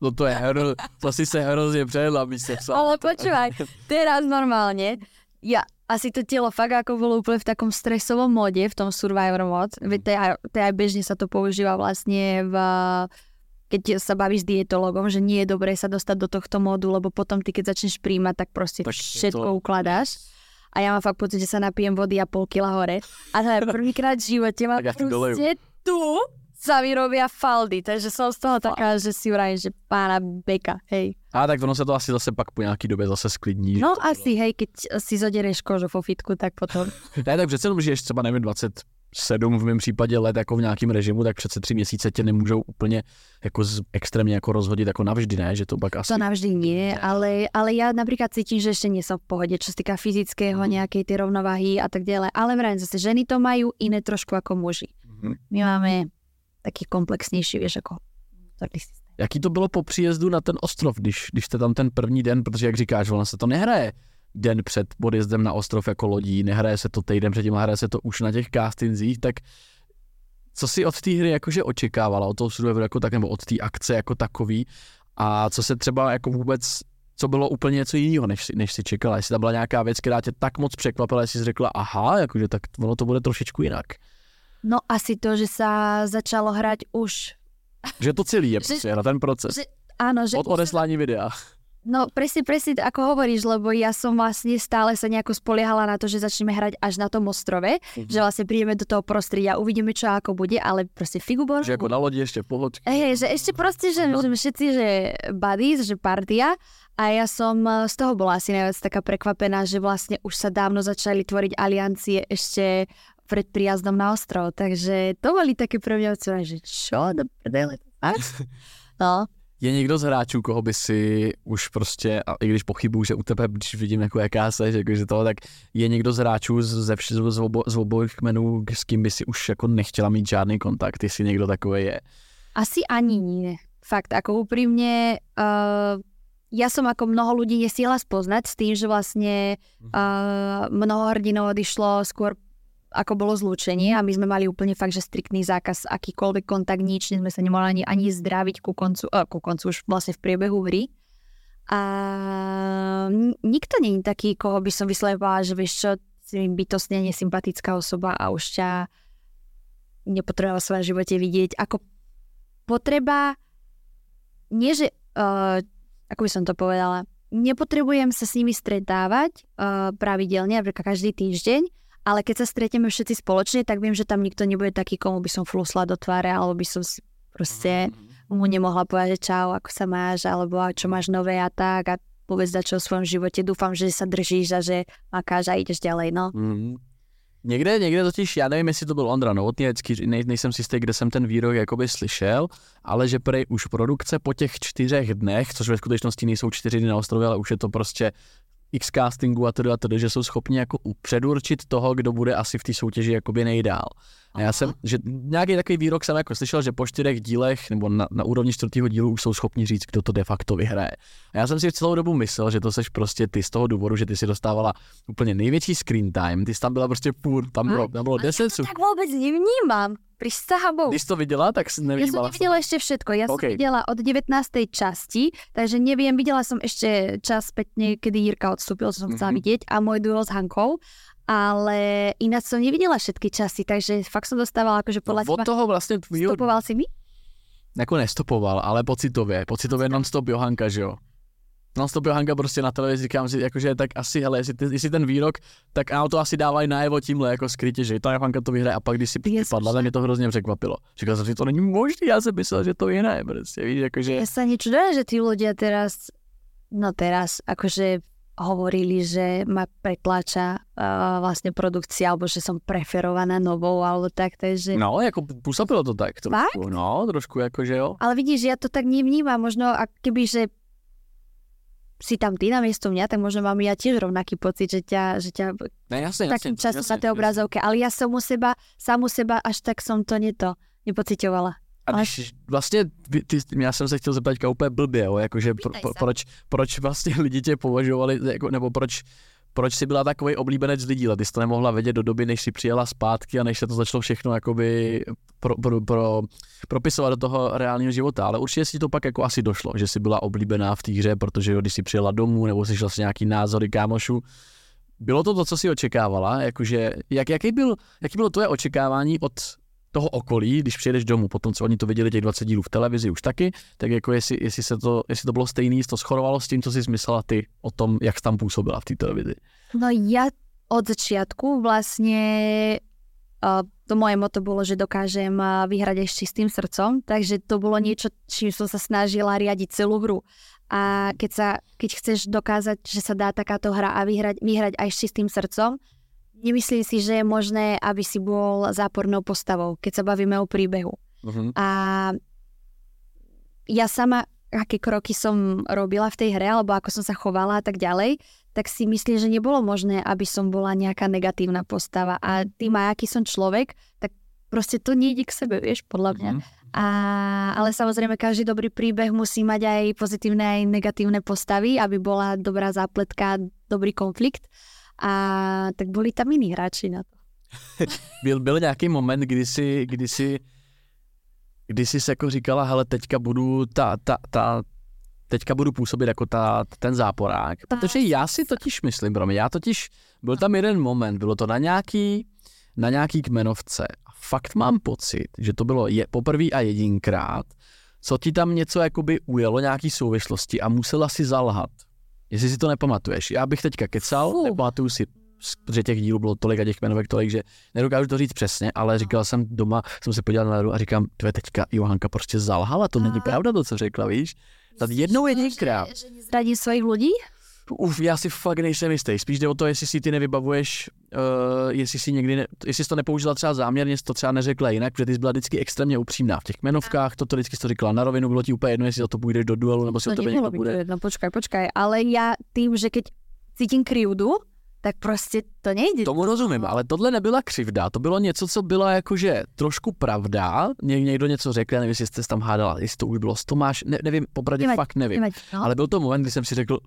No to je hro, to si se hrozně přejela, by se psal. Ale počúvaj, teraz normálne, ja asi to telo fakt ako bolo úplne v takom stresovom móde, v tom Survivor mod. Veď to je, to je aj bežne sa to používa vlastne v keď sa bavíš s dietologom, že nie je dobré sa dostať do tohto módu, lebo potom ty keď začneš príjmať, tak proste tak všetko to... ukladáš. A ja mám fakt pocit, že sa napijem vody a pol kila hore. A to je prvýkrát v živote mám proste tu sa vyrobia faldy, takže som z toho taká, že si vrajím, že pána beka, hej. A tak ono se to asi zase pak po nějaký době zase sklidní. No asi, hej, keď si zodereš kožu po fitku, tak potom. ne, tak přece jenom žiješ třeba, nevím, 27 v mém případě let jako v nějakém režimu, tak přece tři měsíce tě nemůžou úplně jako z, extrémně jako rozhodit jako navždy, ne? Že to pak asi... To navždy nie, ale, ale ja napríklad cítim, že ešte nie som v pohode, čo sa týka fyzického, mm. nejakej tej rovnováhy a tak ďalej. Ale vrajím zase, ženy to majú iné trošku ako muži. Mm. My máme taky komplexnější, víš, jako Jaký to bylo po příjezdu na ten ostrov, když, když jste tam ten první den, protože jak říkáš, ono se to nehraje den před odjezdem na ostrov jako lodí, nehraje se to týden předtím, hraje se to už na těch castingzích, tak co si od té hry jakože očekávala, od toho Survivoru jako tak, nebo od té akce jako takový? A co se třeba jako vůbec, co bylo úplně něco jiného, než, než si čekala, jestli tam byla nějaká věc, která tě tak moc překvapila, jestli jsi řekla, aha, jakože tak ono to bude trošičku jinak. No asi to, že sa začalo hrať už. Že to celý je prostě na ten proces. Že, áno, že... Od odeslání videa. No presne, presne ako hovoríš, lebo ja som vlastne stále sa nejako spoliehala na to, že začneme hrať až na tom ostrove, mm-hmm. že vlastne prídeme do toho prostredia, uvidíme čo ako bude, ale proste figu bol. Že ako na lodi ešte pohodky. Hej, že ešte proste, že sme všetci, že buddies, že partia a ja som z toho bola asi najviac taká prekvapená, že vlastne už sa dávno začali tvoriť aliancie ešte pred príjazdom na ostrov, takže to boli také pre mňa že čo, do prdele, No. Je někdo z hráčů, koho by si už prostě, a i když pochybuju, že u tebe, když vidím, jako jaká se, že, že to, tak je někdo z hráčů ze vš- z, obo, z obojích kmenů, s kým by si už jako nechtěla mít žádný kontakt, jestli někdo takový je? Asi ani nie. Fakt, ako úprimne, uh, ja som ako mnoho ľudí nesiela spoznať s tým, že vlastne uh, mnoho hrdinov odišlo skôr ako bolo zlúčenie a my sme mali úplne fakt, že striktný zákaz, akýkoľvek kontakt, nič, sme sa nemohli ani, ani zdraviť ku koncu, uh, ku koncu už vlastne v priebehu hry. A nikto je taký, koho by som vysledovala, že vieš čo, si bytostne nesympatická osoba a už ťa nepotrebovala v svojom živote vidieť. Ako potreba, nie že, uh, ako by som to povedala, nepotrebujem sa s nimi stretávať uh, pravidelne, napríklad každý týždeň, ale keď sa stretneme všetci spoločne, tak viem, že tam nikto nebude taký, komu by som flusla do tváre, alebo by som si proste mhm. mu nemohla povedať, čau, ako sa máš, alebo čo máš nové a tak a povedz čo o svojom živote. Dúfam, že sa držíš a že makáš a ideš ďalej, no. Mm-hmm. Někde, někde totiž, já nevím, jestli to byl Ondra Novotný, nej, nejsem si jistý, kde jsem ten výrok jakoby slyšel, ale že prej už produkce po těch čtyřech dnech, což ve skutečnosti nejsou čtyři dny na ostrově, ale už je to prostě x castingu a tedy a tedy, že jsou schopni jako předurčit toho, kdo bude asi v té soutěži jakoby nejdál. A já jsem, že nějaký takový výrok jsem jako slyšel, že po čtyřech dílech nebo na, na úrovni čtvrtého dílu už jsou schopni říct, kdo to de facto vyhraje. A já jsem si celou dobu myslel, že to seš prostě ty z toho důvodu, že ty si dostávala úplně největší screen time, ty jsi tam byla prostě půl, tam bylo, tam bylo 10 Já to tak vůbec nevnímám. Prisahám Když to viděla, tak si nevnímala. Ja som nevidela ešte všetko. Ja okay. som videla od 19. časti, takže neviem, videla som ešte čas spätne, kedy Jirka odstúpil, čo som chcela mm-hmm. vidieť, a môj duel s Hankou ale ináč som nevidela všetky časy, takže fakt som dostávala akože podľa no, od toho vlastne tvýho... Stopoval si mi? Jako nestopoval, ale pocitově. Pocitově non-stop Johanka, že jo? Non-stop Johanka prostě na televizi, říkám si, jakože tak asi, hele, jestli, ty, jestli ten výrok, tak ano, to asi dávají najevo tímhle, jako skrytě, že ta Johanka to vyhraje a pak když si padla, tak mě to hrozně překvapilo. Říkal jsem si, to není možné, já jsem myslel, že to je ne, prostě, víš, jakože... Ja sa niečo že tí ľudia teraz, no teraz, akože hovorili, že ma pretláča uh, vlastne produkcia, alebo že som preferovaná novou, alebo tak, takže... No, jako působilo to tak trošku, Fakt? no, trošku jako, že jo. Ale vidíš, ja to tak nevnímam, možno a keby, že si tam ty na miesto mňa, tak možno mám ja tiež rovnaký pocit, že ťa, že ťa ne, jasne, takým často na tej obrazovke, ale ja som u seba, sám u seba až tak som to neto nepocitovala. A když vlastně, ty, já jsem se chtěl zeptat úplně blbě, jo, jakože pro, pro, proč, proč vlastně lidi tě považovali, jako, nebo proč, proč jsi byla takový oblíbenec lidí, ale ty jsi to nemohla vědět do doby, než jsi přijela zpátky a než se to začalo všechno jakoby pro, pro, pro, propisovat do toho reálného života, ale určitě si to pak jako asi došlo, že jsi byla oblíbená v té hře, protože když jsi přijela domů nebo jsi šla si nějaký názory kámošů, bylo to to, co si očekávala? Jakože, jak, jaký, byl, jaký bylo tvoje očekávání od toho okolí, když přijedeš domů, potom co oni to viděli těch 20 dílů v televizi už taky, tak jako jestli, jestli, se to, jestli to bylo stejný, jestli to schorovalo s tím, co jsi myslela ty o tom, jak jsi tam působila v té televizi. No ja od začiatku vlastne uh, to moje moto bolo, že dokážem uh, vyhrať s čistým srdcom, takže to bolo niečo, čím som sa snažila riadiť celú hru. A keď, sa, keď chceš dokázať, že sa dá takáto hra a vyhrať, vyhrať aj s čistým srdcom, nemyslím si, že je možné, aby si bol zápornou postavou, keď sa bavíme o príbehu. Mhm. A ja sama, aké kroky som robila v tej hre, alebo ako som sa chovala a tak ďalej, tak si myslím, že nebolo možné, aby som bola nejaká negatívna postava. A tým aj aký som človek, tak proste to nejde k sebe, vieš, podľa mňa. Mhm. A, ale samozrejme, každý dobrý príbeh musí mať aj pozitívne, aj negatívne postavy, aby bola dobrá zápletka, dobrý konflikt. A tak boli tam iní hráči na to. Byl, byl nějaký moment, kdy jsi, kdy jsi, kdy jsi se jako říkala, hele, teďka budu ta, ta, ta, teďka budu působit jako ta, ten záporák. Protože já si totiž myslím, mě, já totiž, byl tam jeden moment, bylo to na nějaký, na nějaký kmenovce. A fakt mám pocit, že to bylo je, poprvé a jedinkrát, co ti tam něco jakoby ujelo, nějaký souvislosti a musela si zalhat. Jestli si to nepamatuješ. Já bych teďka kecal, Fú. nepamatuju si, protože těch dílů bylo tolik a těch jmenovek tolik, že nedokážu to říct přesně, ale říkal jsem doma, jsem se podíval na hru a říkám, to je teďka Johanka prostě zalhala, to není pravda to, co řekla, víš? Tak jednou jedinkrát. Nezradí svojich ľudí? Uf, já si fakt nejsem jistý. Spíš jde o to, jestli si ty nevybavuješ, uh, jestli si někdy, ne, jestli jsi to nepoužila třeba záměrně, jestli to třeba neřekla jinak, protože ty jsi byla vždycky extrémně upřímná v těch jmenovkách, to, to vždycky jsi to říkala na rovinu, bylo ti úplně jedno, jestli za to půjdeš do duelu, nebo si o No tebe nebolo někdo by to bude. jedno, počkaj, počkaj. Ale ja tým, že keď cítim krivdu, tak prostě to nejde. Tomu rozumím, ale tohle nebyla křivda, to bylo něco, co byla jakože trošku pravda, Ně, někdo něco řekl, já nevím, jestli jste tam hádala, jestli to už bylo s Tomáš, ne, nevím, popravdě fakt nevím, no. ale byl to moment, kdy jsem si řekl,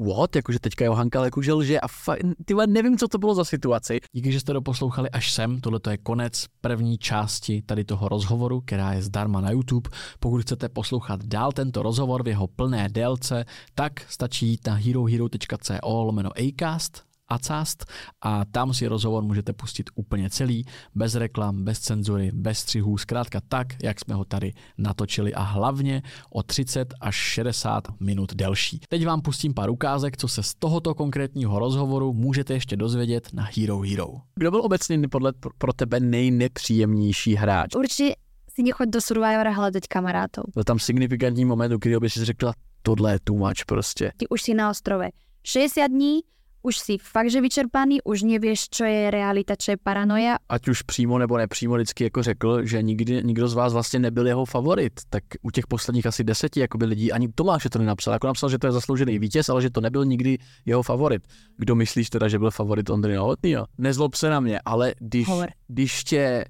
what, jakože teďka Johanka jakože lže a fakt, ty nevím, co to bylo za situaci. Díky, že jste doposlouchali až sem. Tohle je konec první části tady toho rozhovoru, která je zdarma na YouTube. Pokud chcete poslouchat dál tento rozhovor v jeho plné délce, tak stačí jít na herohero.co lomeno acast Acast a tam si rozhovor můžete pustit úplně celý, bez reklam, bez cenzury, bez střihů, zkrátka tak, jak jsme ho tady natočili a hlavně o 30 až 60 minut delší. Teď vám pustím pár ukázek, co se z tohoto konkrétního rozhovoru můžete ještě dozvědět na Hero Hero. Kdo byl obecně podle pro- tebe nejnepříjemnější hráč? Určite si nechoď do Survivora hľadať kamarátov. Byl tam signifikantní moment, u kterého by si řekla, tohle je too much prostě. Ty už si na ostrove 60 dní, už si fakt, že vyčerpaný, už nevieš, čo je realita, čo je paranoja. Ať už přímo nebo nepřímo vždycky jako řekl, že nikdy, nikdo z vás vlastně nebyl jeho favorit. Tak u těch posledních asi deseti jakoby lidí, ani Tomáš to nenapsal. Jako napsal, že to je zasloužený vítěz, ale že to nebyl nikdy jeho favorit. Kdo myslíš teda, že byl favorit Ondry Novotnýho? Nezlob se na mě, ale když, Hovor. když tě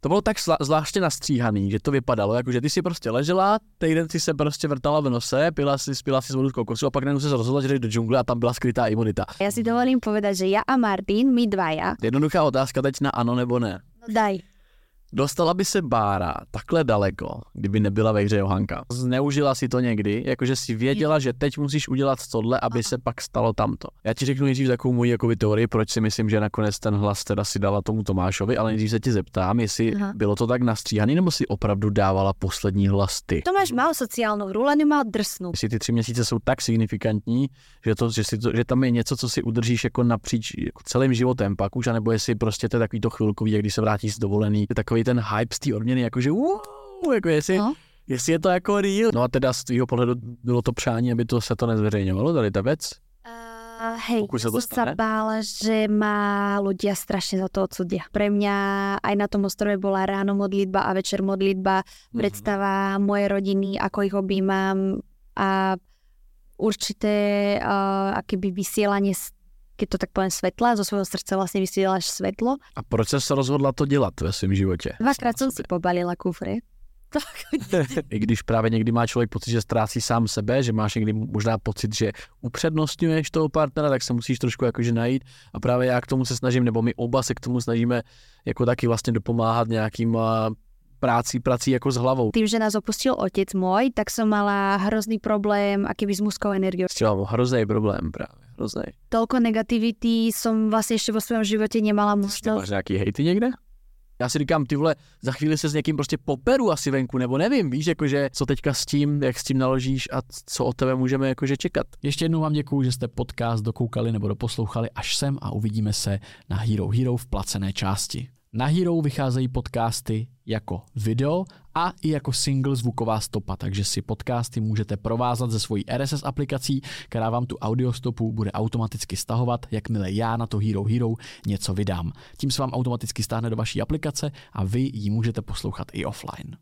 to bylo tak zla, zvláště nastříhaný, že to vypadalo, jako že ty si prostě ležela, týden si se prostě vrtala v nose, pila si, spila si z vodu z kokosu a pak najednou se rozhodla, že jdeš do džungle a tam byla skrytá imunita. Ja si dovolím povedať, že ja a Martin, my dvaja, Jednoduchá otázka teď na ano nebo ne. no daj, Dostala by se Bára takhle daleko, kdyby nebyla ve hře Johanka. Zneužila si to někdy, jakože si věděla, že teď musíš udělat tohle, aby se pak stalo tamto. Já ti řeknu nejdřív takovou moji jakoby, teorii, proč si myslím, že nakonec ten hlas teda si dala tomu Tomášovi, ale nejdřív se tě zeptám, jestli Aha. bylo to tak nastříhaný, nebo si opravdu dávala poslední hlas ty. Tomáš hru, len ju mal drsnú. Jestli ty tři měsíce jsou tak signifikantní, že, to, že, si to, že tam je něco, co si udržíš jako napříč jako celým životem pak už, anebo jestli prostě to je takový to chvilkový, jak když se vrátíš z dovolený, je takový ten hype z té odměny, jakože wow, jako jestli, No. jestli je to jako real. No a teda z tvýho pohledu bylo to přání, aby to se to nezveřejňovalo, tady ta věc. Uh, hej, Pokud sa to som sa stane? bála, že ma ľudia strašne za to odsudia. Pre mňa aj na tom ostrove bola ráno modlitba a večer modlitba, Mhm. predstava mojej rodiny, ako ich objímam a určité uh, akéby vysielanie, s- keď to tak poviem, svetla, zo svojho srdca vlastne vysielaš svetlo. A proč se rozhodla to dělat ve svém životě? Dvakrát som si pobalila kufry. I když právě někdy má člověk pocit, že ztrácí sám sebe, že máš někdy možná pocit, že upřednostňuješ toho partnera, tak se musíš trošku jakože najít. A právě já k tomu se snažím, nebo my oba se k tomu snažíme jako taky vlastně dopomáhat nějakým práci, prací jako s hlavou. Tým, že nás opustil otec môj, tak som mala hrozný problém, akýby s mužskou energiou. S tím hrozný problém právě. Hrozný. Toľko negativity som vlastne ešte vo svojom živote nemala Máš možnosť. nějaký hejty někde? Já si říkám, ty vole, za chvíli se s někým prostě poperu asi venku, nebo nevím, víš, jakože co teďka s tím, jak s tím naložíš a co od tebe můžeme jakože čekat. Ještě jednou vám děkuju, že jste podcast dokoukali nebo doposlouchali až sem a uvidíme se na Hero Hero v placené části. Na Hero vycházejí podcasty jako video a i jako single zvuková stopa, takže si podcasty můžete provázat ze svojí RSS aplikací, která vám tu audiostopu bude automaticky stahovat, jakmile já na to Hero Hero něco vydám. Tím se vám automaticky stáhne do vaší aplikace a vy ji můžete poslouchat i offline.